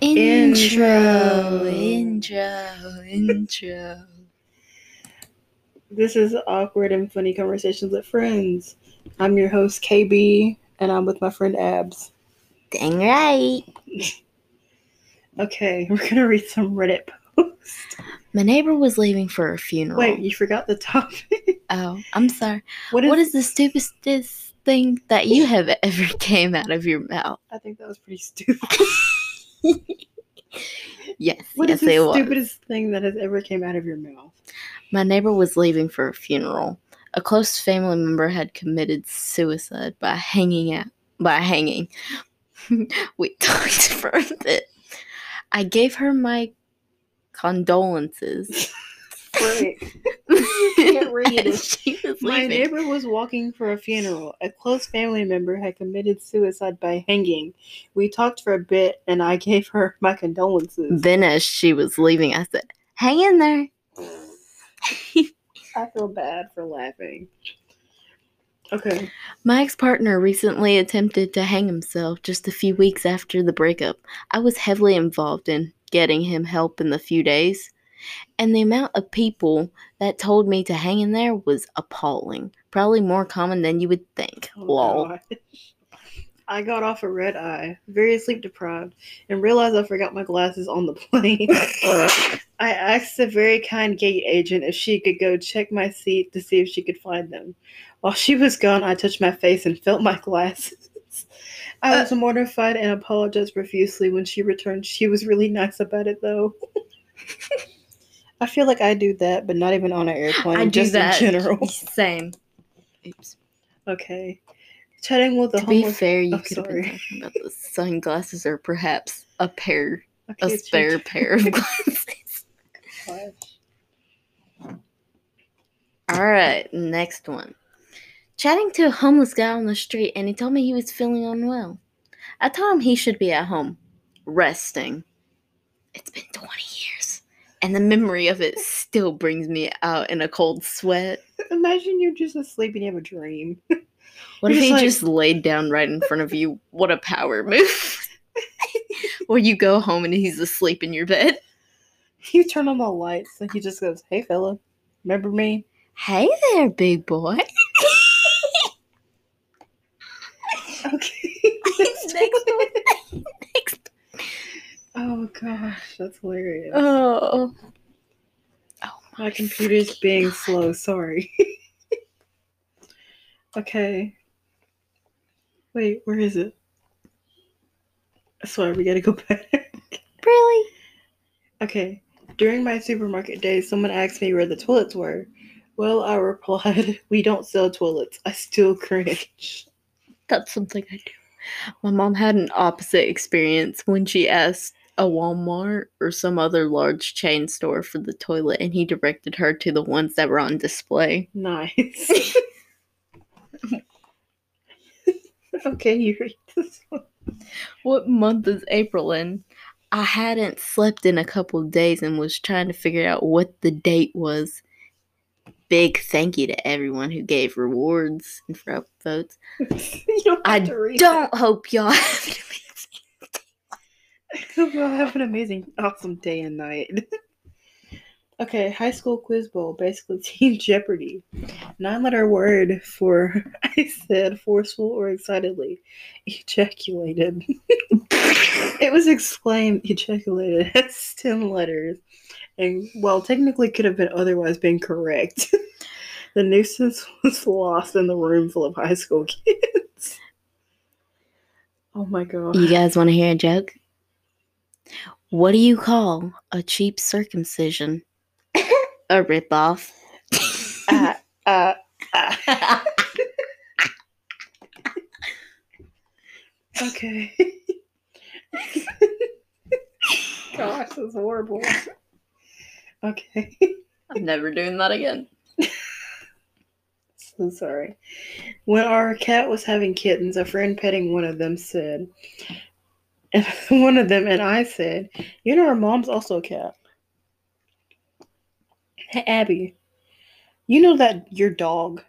Intro, intro, intro. This is Awkward and Funny Conversations with Friends. I'm your host, KB, and I'm with my friend Abs. Dang right. Okay, we're gonna read some Reddit posts. My neighbor was leaving for a funeral. Wait, you forgot the topic. Oh, I'm sorry. What is, What is the stupidest thing that you have ever came out of your mouth? I think that was pretty stupid. Yes, What yes, is the it was. stupidest thing that has ever came out of your mouth? My neighbor was leaving for a funeral. A close family member had committed suicide by hanging out by hanging. we talked for a bit. I gave her my condolences. Can't read it. As she was My neighbor was walking for a funeral. A close family member had committed suicide by hanging. We talked for a bit, and I gave her my condolences. Then, as she was leaving, I said, "Hang in there." I feel bad for laughing. Okay. My ex partner recently attempted to hang himself just a few weeks after the breakup. I was heavily involved in getting him help in the few days, and the amount of people that told me to hang in there was appalling. Probably more common than you would think. Oh, Lol. I got off a red eye, very sleep deprived, and realized I forgot my glasses on the plane. I asked a very kind gate agent if she could go check my seat to see if she could find them. While she was gone, I touched my face and felt my glasses. I uh, was mortified and apologized profusely when she returned. She was really nice about it, though. I feel like I do that, but not even on an airplane. I do just that. in general. Same. Oops. Okay. Chatting with a To be fair, you oh, could have been talking about the sunglasses or perhaps a pair, Okay, a spare your pair of glasses. turn. All right, next one. Chatting to a homeless guy on the street, and he told me he was feeling unwell. I told him he should be at home, resting. It's been 20 years, and the memory of it still brings me out in a cold sweat. Imagine you're just asleep and you have a dream. What You're if he like- just laid down right in front of you? What a power move. or you go home and he's asleep in your bed. You turn on the lights and he just goes, Hey fella, remember me? Hey there, big boy. Okay. Next one. Next. Oh gosh, that's hilarious. Oh. Oh My computer's being slow, sorry. okay. Wait, where is it? I swear we gotta go back. Really? Okay. During my supermarket days, someone asked me where the toilets were. Well, I replied, We don't sell toilets. I still cringe. That's something I do. My mom had an opposite experience when she asked a Walmart or some other large chain store for the toilet, and he directed her to the ones that were on display. Nice. okay, you read this one. What month is April in? I hadn't slept in a couple of days and was trying to figure out what the date was. Big thank you to everyone who gave rewards and for votes. don't I to Don't hope y'all have an amazing Hope y'all have an amazing, awesome day and night. okay, high school quiz bowl, basically Team Jeopardy. Nine letter word for, I said, forceful or excitedly. Ejaculated. it was exclaimed, ejaculated. That's 10 letters. And, well, technically could have been otherwise been correct. the nuisance was lost in the room full of high school kids. Oh my god. You guys want to hear a joke? What do you call a cheap circumcision? a ripoff. uh, uh, uh. Okay. Gosh, that's horrible. Okay. I'm never doing that again. So sorry. When our cat was having kittens, a friend petting one of them said, and one of them and I said, You know, our mom's also a cat. Hey, Abby, you know that your dog,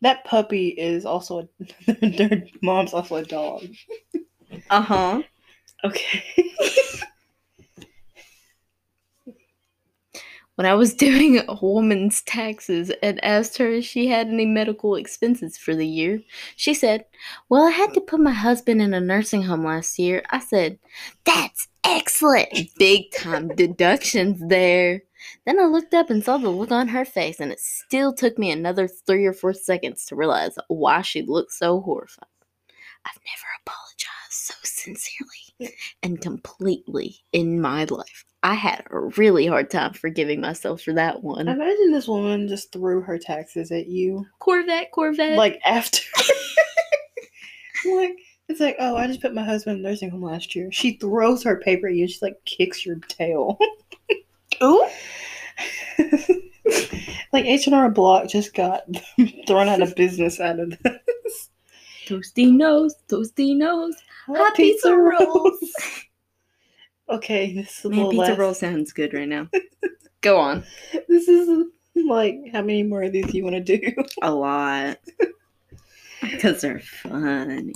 that puppy is also a, their mom's also a dog. Uh huh. Okay. when I was doing a woman's taxes and asked her if she had any medical expenses for the year. She said, Well, I had to put my husband in a nursing home last year. I said, That's excellent. Big time deductions there. Then I looked up and saw the look on her face, and it still took me another three or four seconds to realize why she looked so horrified. I've never apologized so sincerely and completely in my life. I had a really hard time forgiving myself for that one. Imagine this woman just threw her taxes at you. Corvette, Corvette. Like after. like, it's like, oh, I just put my husband in nursing home last year. She throws her paper at you. She like kicks your tail. Ooh. like H&R Block just got thrown out of business out of this. Tostinos, Tostinos, Hot hot pizza rolls. Okay, this is a Man, little pizza less. roll sounds good right now. Go on. This is like how many more of these you want to do? A lot. Because they're funny.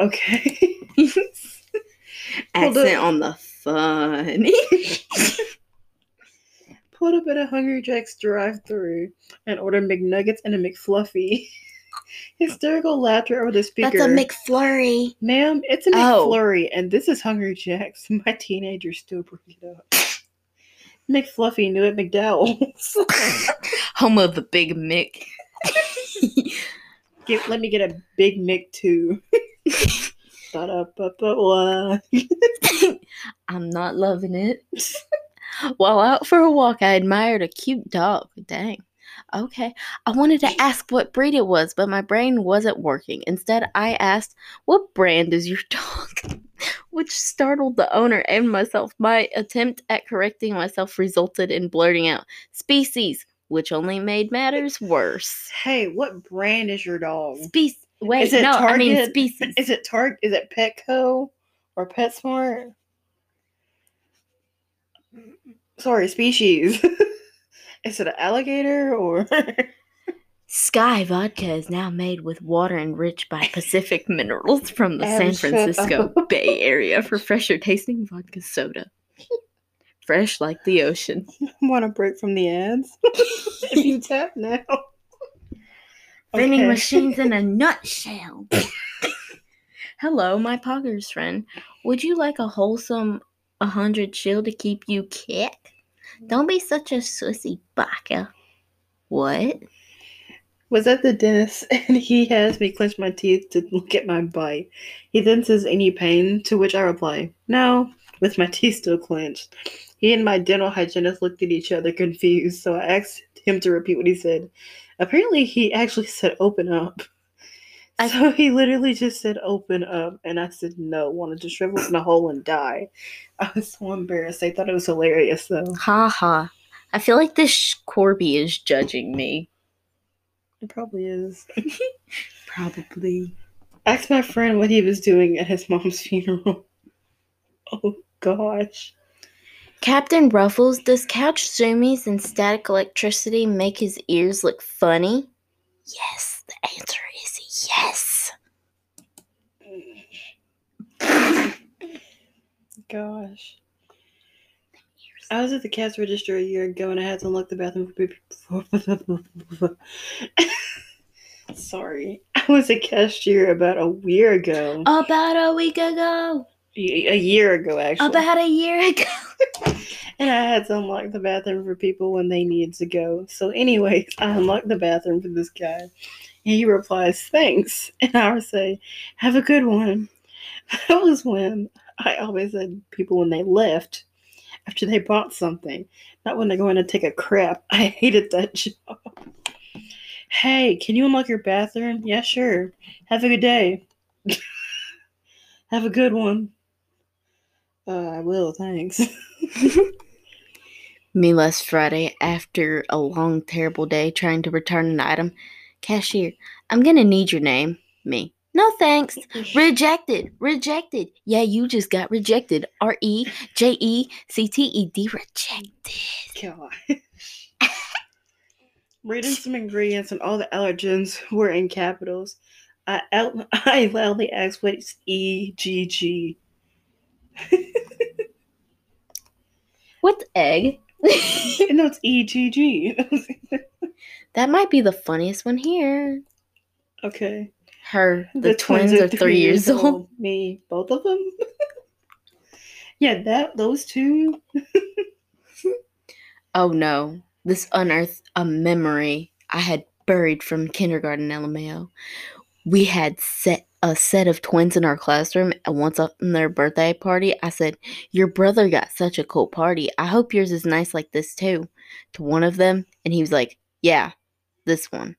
Okay. Hold Accent up. on the funny. Pulled up at a Hungry Jack's drive-through and ordered McNuggets and a McFluffy. Hysterical laughter over the speaker. That's a McFlurry. Ma'am, it's a Oh. McFlurry, and this is Hungry Jack's. My teenagers still bring it up. McFluffy knew at McDowell's. Home of the Big Mick. Get, let me get a Big Mick too. I'm not loving it. While out for a walk, I admired a cute dog. Dang. Okay. I wanted to ask what breed it was, but my brain wasn't working. Instead, I asked, What brand is your dog? Which startled the owner and myself. My attempt at correcting myself resulted in blurting out, Species, which only made matters worse. Hey, what brand is your dog? Species. Wait, Is it no, I mean species. Is it Target? Is it Petco or PetSmart? Sorry, species. is it an alligator or? Skyy vodka is now made with water enriched by Pacific minerals from the San Francisco. Bay Area for fresher tasting vodka soda. Fresh like the ocean. Want a break from the ads? if you tap now. Vending Okay. machines in a nutshell. Hello, my poggers friend. Would you like a wholesome 100 chill to keep you kick? Don't be such a sussy baka. What? was at the dentist and he has me clench my teeth to look at my bite. He then says, Any pain? To which I reply, No, with my teeth still clenched. He and my dental hygienist looked at each other confused, so I asked him to repeat what he said. Apparently, he actually said, Open up. I- So he literally just said, Open up. And I said, No, wanted to shrivel in a hole and die. I was so embarrassed. They thought it was hilarious, though. Ha ha. I feel like this Corby is judging me. It probably is. Probably. asked my friend what he was doing at his mom's funeral. Oh gosh. Captain Ruffles, does couch zoomies and static electricity make his ears look funny? Yes, the answer is yes. Gosh. I was at the cash register a year ago and I had to unlock the bathroom for people. Sorry. I was a cashier about a year ago. About a week ago. A year ago, actually. About a year ago. and I had to unlock the bathroom for people when they needed to go. So, anyways, I unlocked the bathroom for this guy. And he replies, Thanks. And I would say, Have a good one. That was when I always said people when they left after they bought something, not when they're going to take a crap. I hated that job. Hey, can you unlock your bathroom? Yeah, sure. Have a good day. Have a good one. Uh, I will, thanks. Me last Friday, after a long, terrible day trying to return an item. Cashier, I'm gonna need your name. Me. No thanks. Rejected. Rejected. Yeah, you just got rejected. R E J E C T E D. Rejected. Gosh. Reading some ingredients and all the allergens were in capitals. I out, I loudly asked what's E G G. What's egg? no, it's E EGG. that might be the funniest one here. okay. Her, the, twins, are three years old. Me, both of them. yeah, that those two. Oh no, this unearthed a memory I had buried from kindergarten LMAO. We had set a set of twins in our classroom, and once on their birthday party, I said, Your brother got such a cool party. I hope yours is nice like this too. To one of them, and he was like, Yeah, this one.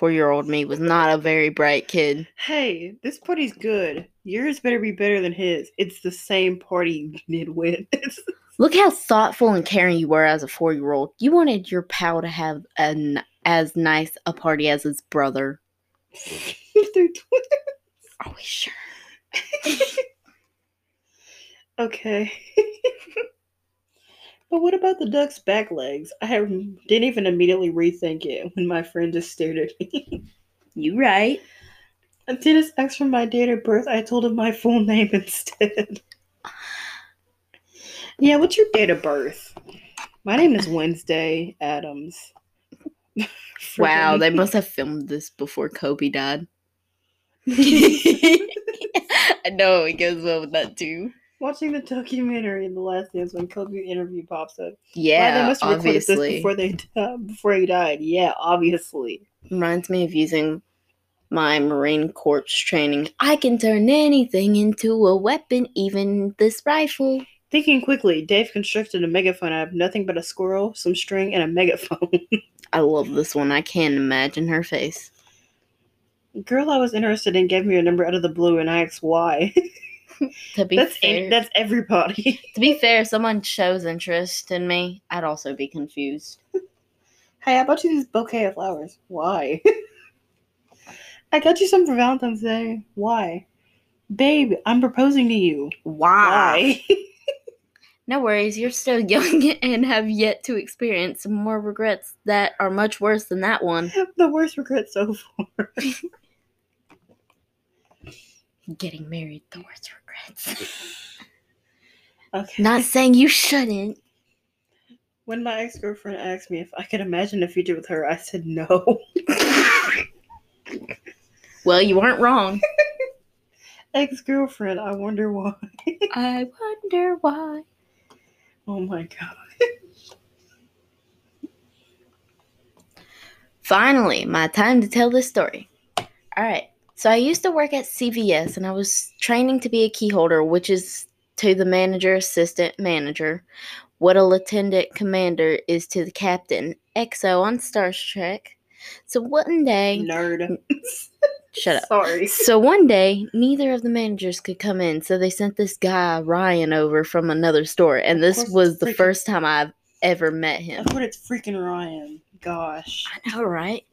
Four year old me was not a very bright kid. Hey, this party's good. Yours better be better than his. It's the same party, you nitwit. Look how thoughtful and caring you were as a four year old. You wanted your pal to have an as nice a party as his brother. They're twins. Are we sure? Okay. but what about the duck's back legs? I have, didn't even immediately rethink it when my friend just stared at me. You right. And Dennis asked for my date of birth. I told him my full name instead. yeah, what's your date of birth? My name is Wednesday Addams. Wow, they must have filmed this before Kobe died. I know it goes well with that too. Watching the documentary in The Last Dance when Kobe interview pops up. Wow, Yeah, they must have recorded this obviously. before they uh, before he died. Yeah, obviously. Reminds me of using my Marine Corps training. I can turn anything into a weapon, even this rifle. Thinking quickly, Dave constructed a megaphone out of nothing but a squirrel, some string, and a megaphone. I love this one. I can't imagine her face. Girl I was interested in gave me a number out of the blue, and I asked why. To be that's fair, that's everybody. to be fair, if someone shows interest in me, I'd also be confused. hey, I bought you this bouquet of flowers. Why? I got you some for Valentine's Day. Why? Babe, I'm proposing to you. Why? No worries, you're still young and have yet to experience some more regrets that are much worse than that one. the worst regret so far. Getting married, the worst regrets. Okay. Not saying you shouldn't. When my ex girlfriend asked me if I could imagine a future with her, I said no. Well, you weren't wrong. ex girlfriend, I wonder why. I wonder why. Oh my god. Finally, my time to tell this story. All right. So I used to work at CVS and I was training to be a key holder, which is to the manager, assistant manager, what a lieutenant commander is to the captain. XO on Star Trek. So one day, Nerd. shut up. Sorry. So one day, neither of the managers could come in, so they sent this guy Ryan over from another store, and this was the freaking- first time I've ever met him. Course, it's freaking Ryan. Gosh. I know, right?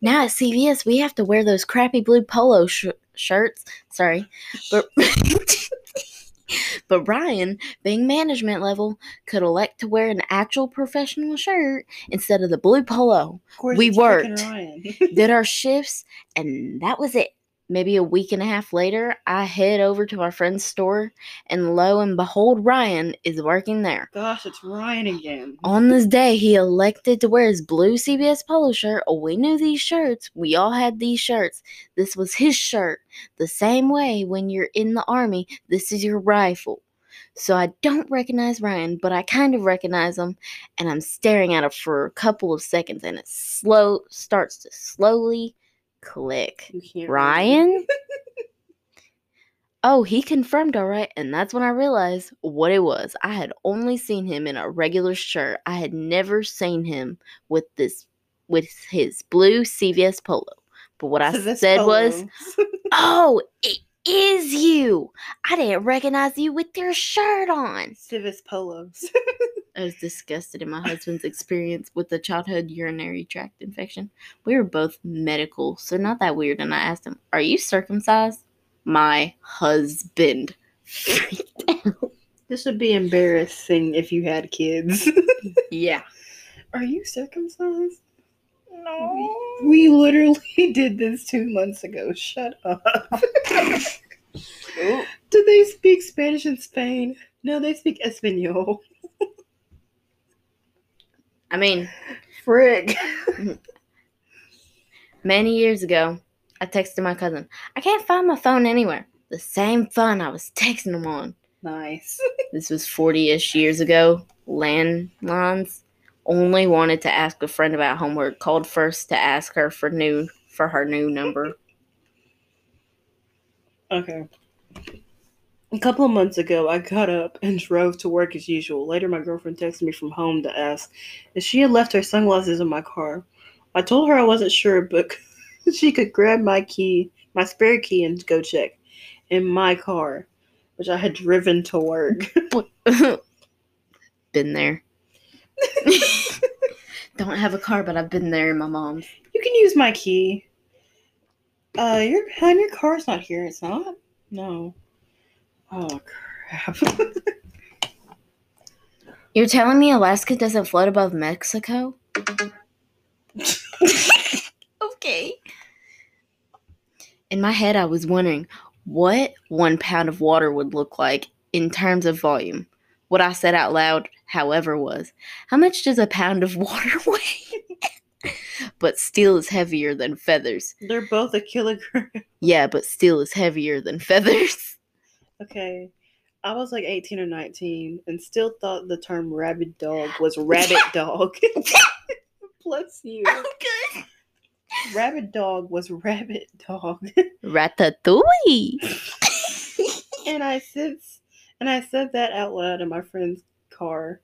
now at CVS, we have to wear those crappy blue polo sh- shirts. Sorry, but but Ryan, being management level, could elect to wear an actual professional shirt instead of the blue polo. We worked. Did our shifts, and that was it. Maybe a week and a half later, I head over to our friend's store, and lo and behold, Ryan is working there. Gosh, it's Ryan again. On this day, he elected to wear his blue CVS polo shirt. Oh, we knew these shirts. We all had these shirts. This was his shirt. The same way when you're in the army, this is your rifle. So I don't recognize Ryan, but I kind of recognize him, and I'm staring at him for a couple of seconds, and it slow starts to slowly click. You can't read it. Ryan? oh, he confirmed all right, and that's when I realized what it was. I had only seen him in a regular shirt. I had never seen him with this with his blue CVS polo. But what I said was, "Oh, it is you. I didn't recognize you with your shirt on." Civis polos. I was disgusted in my husband's experience with the childhood urinary tract infection. We were both medical, so not that weird. And I asked him, Are you circumcised? My husband freaked out. this would be embarrassing if you had kids. Yeah. Are you circumcised? No. We literally did this two months ago. Shut up. Do they speak Spanish in Spain? No, they speak Espanol. I mean, Frick. many years ago, I texted my cousin, I can't find my phone anywhere. The same phone I was texting him on. nice. This was 40 ish years ago. Landlines only wanted to ask a friend about homework, called first to ask her for new for her new number. Okay. A couple of months ago, I got up and drove to work as usual. Later, my girlfriend texted me from home to ask if she had left her sunglasses in my car. I told her I wasn't sure, but she could grab my key, my spare key, and go check in my car, which I had driven to work. been there. Don't have a car, but I've been there in my mom's. you can use my key. Uh, your hon, your car's not here. It's not. No. Oh crap. You're telling me Alaska doesn't float above Mexico? okay. In my head, I was wondering what one pound of water would look like in terms of volume. What I said out loud, however, was how much does a pound of water weigh? but steel is heavier than feathers. They're both a kilogram. Yeah, but steel is heavier than feathers. Okay. I was like 18 or 19 and still thought the term rabid dog was rabbit dog. Bless you. good. Rabbit dog was rabbit dog. Ratatouille. and I said and I said that out loud in my friend's car.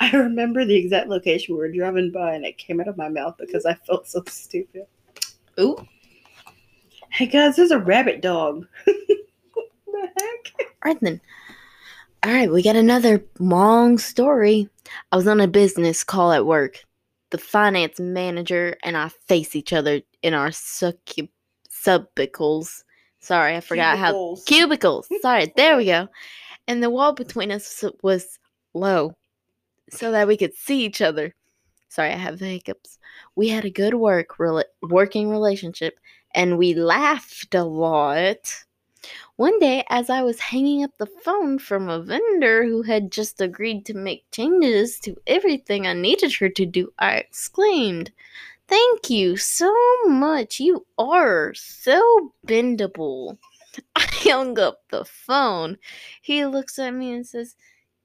I remember the exact location we were driving by and it came out of my mouth because I felt so stupid. Ooh. Hey guys, there's a rabbit dog. what the heck? Alright then. Alright, we got another long story. I was on a business call at work. The finance manager and I face each other in our succub- subicles. Sorry, I forgot how Cubicles. cubicles. Sorry, there we go. And the wall between us was low so that we could see each other. Sorry, I have the hiccups. We had a good work rela- working relationship and we laughed a lot. One day, as I was hanging up the phone from a vendor who had just agreed to make changes to everything I needed her to do, I exclaimed, Thank you so much. You are so bendable. I hung up the phone. He looks at me and says,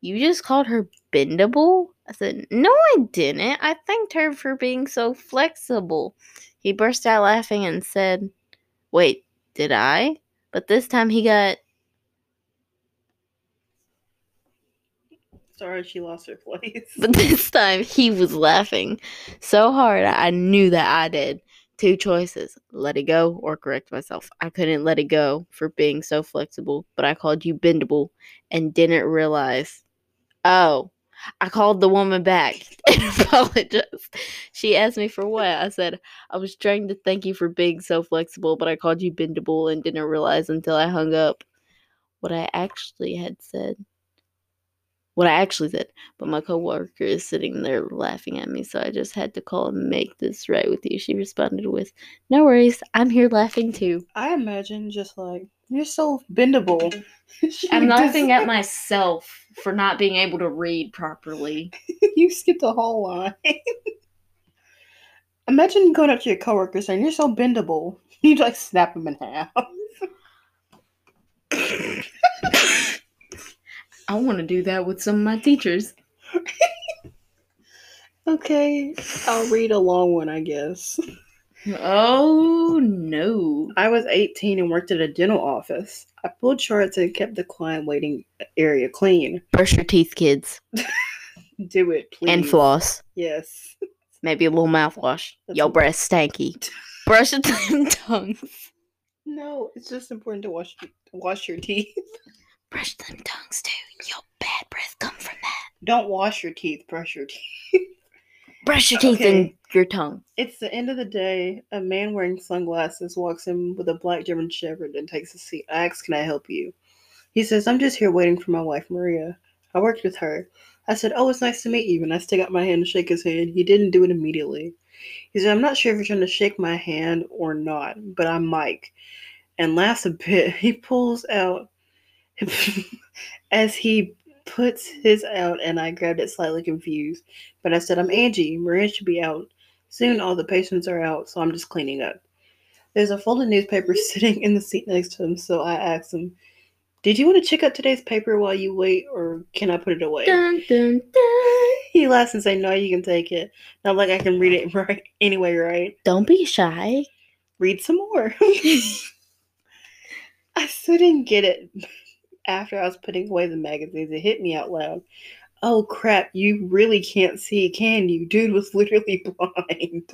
You just called her bendable? I said, No, I didn't. I thanked her for being so flexible. He burst out laughing and said, Wait, did I? But this time he got Sorry, she lost her place. But this time he was laughing so hard I knew that I did. Two choices let it go or correct myself. I couldn't let it go for being so flexible, but I called you bendable and didn't realize. Oh, I called the woman back and apologized. She asked me for what? I said, I was trying to thank you for being so flexible, but I called you bendable and didn't realize until I hung up what I actually had said what I actually said, but my coworker is sitting there laughing at me, so I just had to call and make this right with you. She responded with, "No worries, I'm here laughing too." I imagine just like you're so bendable. I'm just- laughing at myself for not being able to read properly. you skipped a whole line. Imagine going up to your coworker saying you're so bendable. You like snap them in half. I want to do that with some of my teachers. Okay, I'll read a long one, I guess. Oh no! I was 18 and worked at a dental office. I pulled charts and kept the client waiting area clean. Brush your teeth, kids, Do it, please. and floss. Yes. Maybe a little mouthwash. That's Your a- breath stanky. Brush your tongues. No, it's just important to wash to wash your teeth. Brush them tongues too. Your bad breath come from that. Don't wash your teeth, brush your teeth. Brush your teeth and your tongue. It's the end of the day. A man wearing sunglasses walks in with a black German Shepherd and takes a seat. I ask, Can I help you? He says, I'm just here waiting for my wife, Maria. I worked with her. I said, Oh, it's nice to meet you. And I stick out my hand to shake his hand. He didn't do it immediately. He said, I'm not sure if you're trying to shake my hand or not, but I'm Mike. And laughs a bit. He pulls out, as he puts his out, and I grabbed it slightly confused. But I said, I'm Angie. Maria should be out. Soon all the patients are out, so I'm just cleaning up. There's a folded newspaper sitting in the seat next to him, so I asked him, Did you want to check out today's paper while you wait, or can I put it away? Dun, dun, dun. He laughs and say, No, you can take it. Not like I can read it right anyway, right? Don't be shy. Read some more. I still didn't get it after I was putting away the magazines. It hit me out loud. Oh crap, you really can't see, can you? Dude was literally blind.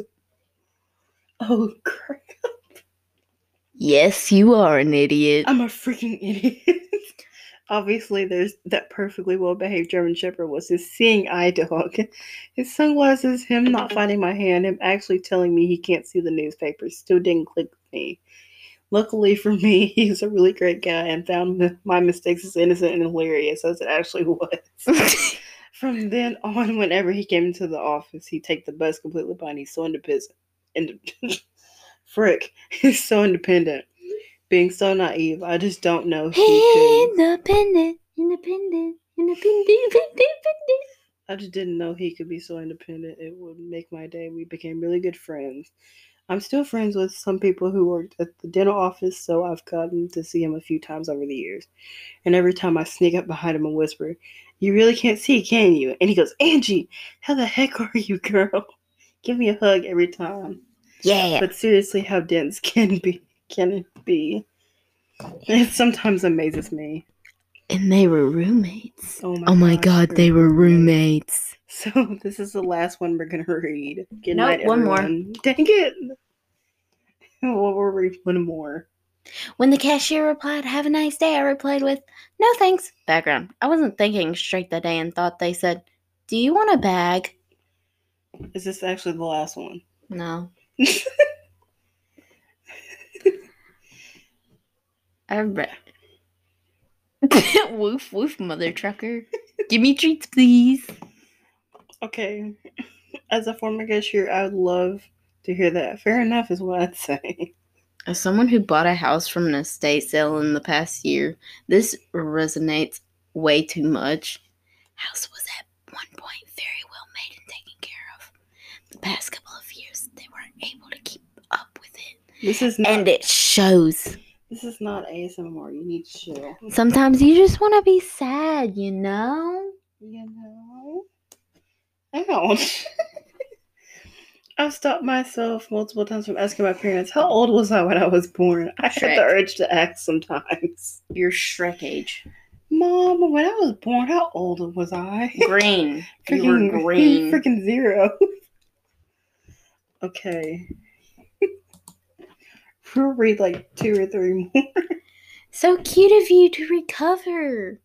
Oh crap. Yes, you are an idiot. I'm a freaking idiot. Obviously, there's that perfectly well behaved German Shepherd was his seeing eye dog. His sunglasses, him not finding my hand, him actually telling me he can't see the newspaper still didn't click with me. Luckily for me, he's a really great guy and found my mistakes as innocent and hilarious as it actually was. From then on, whenever he came into the office, he'd take the bus completely blind. He's so independent. Ind- Frick, he's so independent. Being so naive, I just don't know he could. independent, independent, independent, independent. I just didn't know he could be so independent. It would make my day. We became really good friends. I'm still friends with some people who worked at the dental office, so I've gotten to see him a few times over the years. And every time I sneak up behind him and whisper, You really can't see, can you? And he goes, Angie, how the heck are you, girl? Give me a hug every time. Yeah. But seriously, how dense can be can it be? It sometimes amazes me. And they were roommates. Oh my, Oh my gosh, god, they were roommates. So this is the last one we're gonna read. Good Nope, night, one more. everyone. Dang it! Well, we'll read one more. When the cashier replied, Have a nice day, I replied with, No thanks. Background. I wasn't thinking straight that day and thought they said, Do you want a bag? Is this actually the last one? No. I read. woof woof, mother trucker. Give me treats, please. Okay. As a former cashier, I would love to hear that. Fair enough is what I'd say. As someone who bought a house from an estate sale in the past year, this resonates way too much. House was at one point very well made and taken care of. The past couple of years, they weren't able to keep up with it, This is not. and it shows. This is not ASMR. You need to chill. Sometimes you just want to be sad, you know. You know. Ouch. I've stopped myself multiple times from asking my parents, how old was I when I was born? I had the urge to ask sometimes. Your Shrek age. Mom, when I was born, how old was I? Green. You were green. Freaking zero. okay. We'll read like two or three more. So cute of you to recover.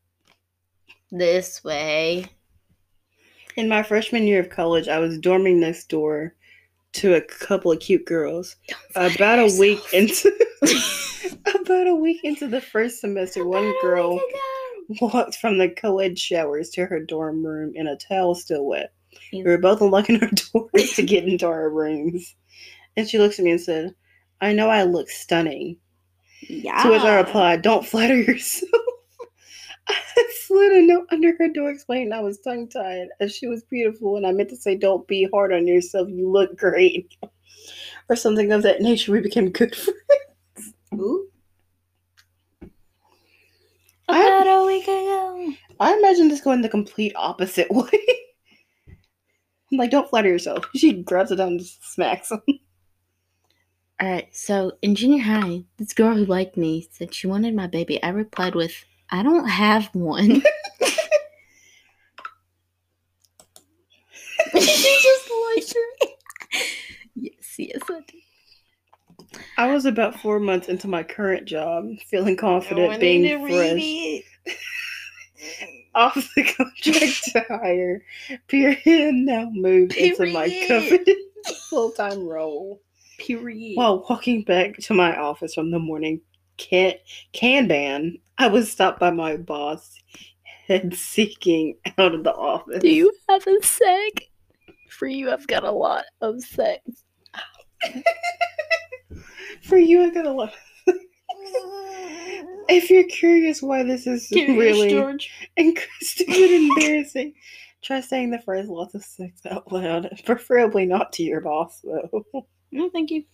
This way. In my freshman year of college, I was dorming next door to a couple of cute girls. About a flatter week into about a week into the first semester, one About a girl walked from the co-ed showers to her dorm room in a towel still wet. We were both unlocking our doors to get into our rooms. And she looks at me and said, I know I look stunning. Yeah. To which I replied, Don't flatter yourself. I slid a note under her door explaining I was tongue tied as she was beautiful and I meant to say, Don't be hard on yourself. You look great. or something of that nature. We became good friends. Ooh. About a week ago. I imagine this going the complete opposite way. like, don't flatter yourself. She grabs it down and just smacks him. All right. So in junior high, this girl who liked me said she wanted my baby. I replied with, "I don't have one." she just liked her. yes, yes, I did. I was about four months into my current job, feeling confident being fresh off the contract to hire. Period. Now moved into my coveted full time role. Period. While walking back to my office from the morning can Kanban, I was stopped by my boss, head seeking out of the office. do you have a sec? For you, I've got a lot of sex. For you, I've got a lot. if you're curious why this is Curious really George. and stupid embarrassing, try saying the phrase lots of sex out loud. Preferably not to your boss, though. No, thank you.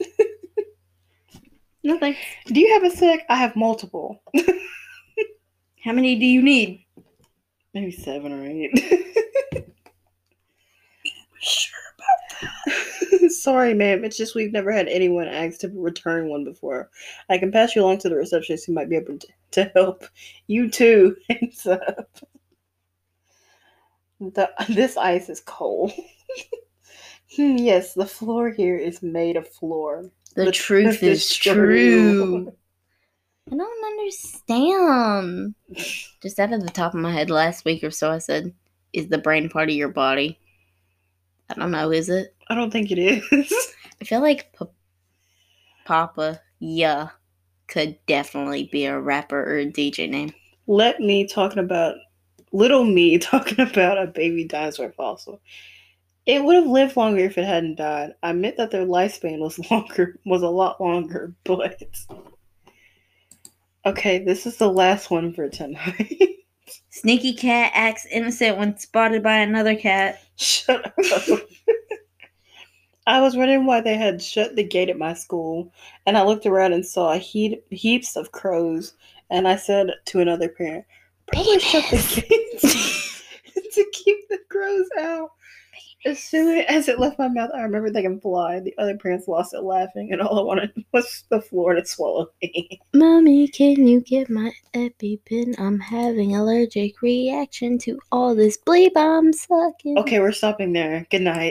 no thanks. Do you have a sick? I have multiple. How many do you need? Maybe seven or eight. Sure. About that. Sorry, ma'am. It's just we've never had anyone ask to return one before. I can pass you along to the receptionist who might be able to, to help. You too. Hands up. The, this ice is cold. Hmm, yes, the floor here is made of floor. The, The truth truth is is true. I don't understand. Just out of the top of my head, last week or so, I said, "Is the brain part of your body?" I don't know. Is it? I don't think it is. I feel like P- Papa Yeah could definitely be a rapper or a DJ name. Let me talking about little me talking about a baby dinosaur fossil. It would have lived longer if it hadn't died. I admit that their lifespan was longer, was a lot longer, but okay, this is the last one for tonight. Sneaky cat acts innocent when spotted by another cat. Shut up. I was wondering why they had shut the gate at my school, and I looked around and saw heap, heaps of crows. And I said to another parent, "Probably shut the gate to keep the crows out." As soon as it left my mouth, I remember they can fly. The other parents lost it laughing, and all I wanted was the floor to swallow me. Mommy, can you get my EpiPen? I'm having allergic reaction to all this bleep I'm sucking. Okay, we're stopping there. Good night.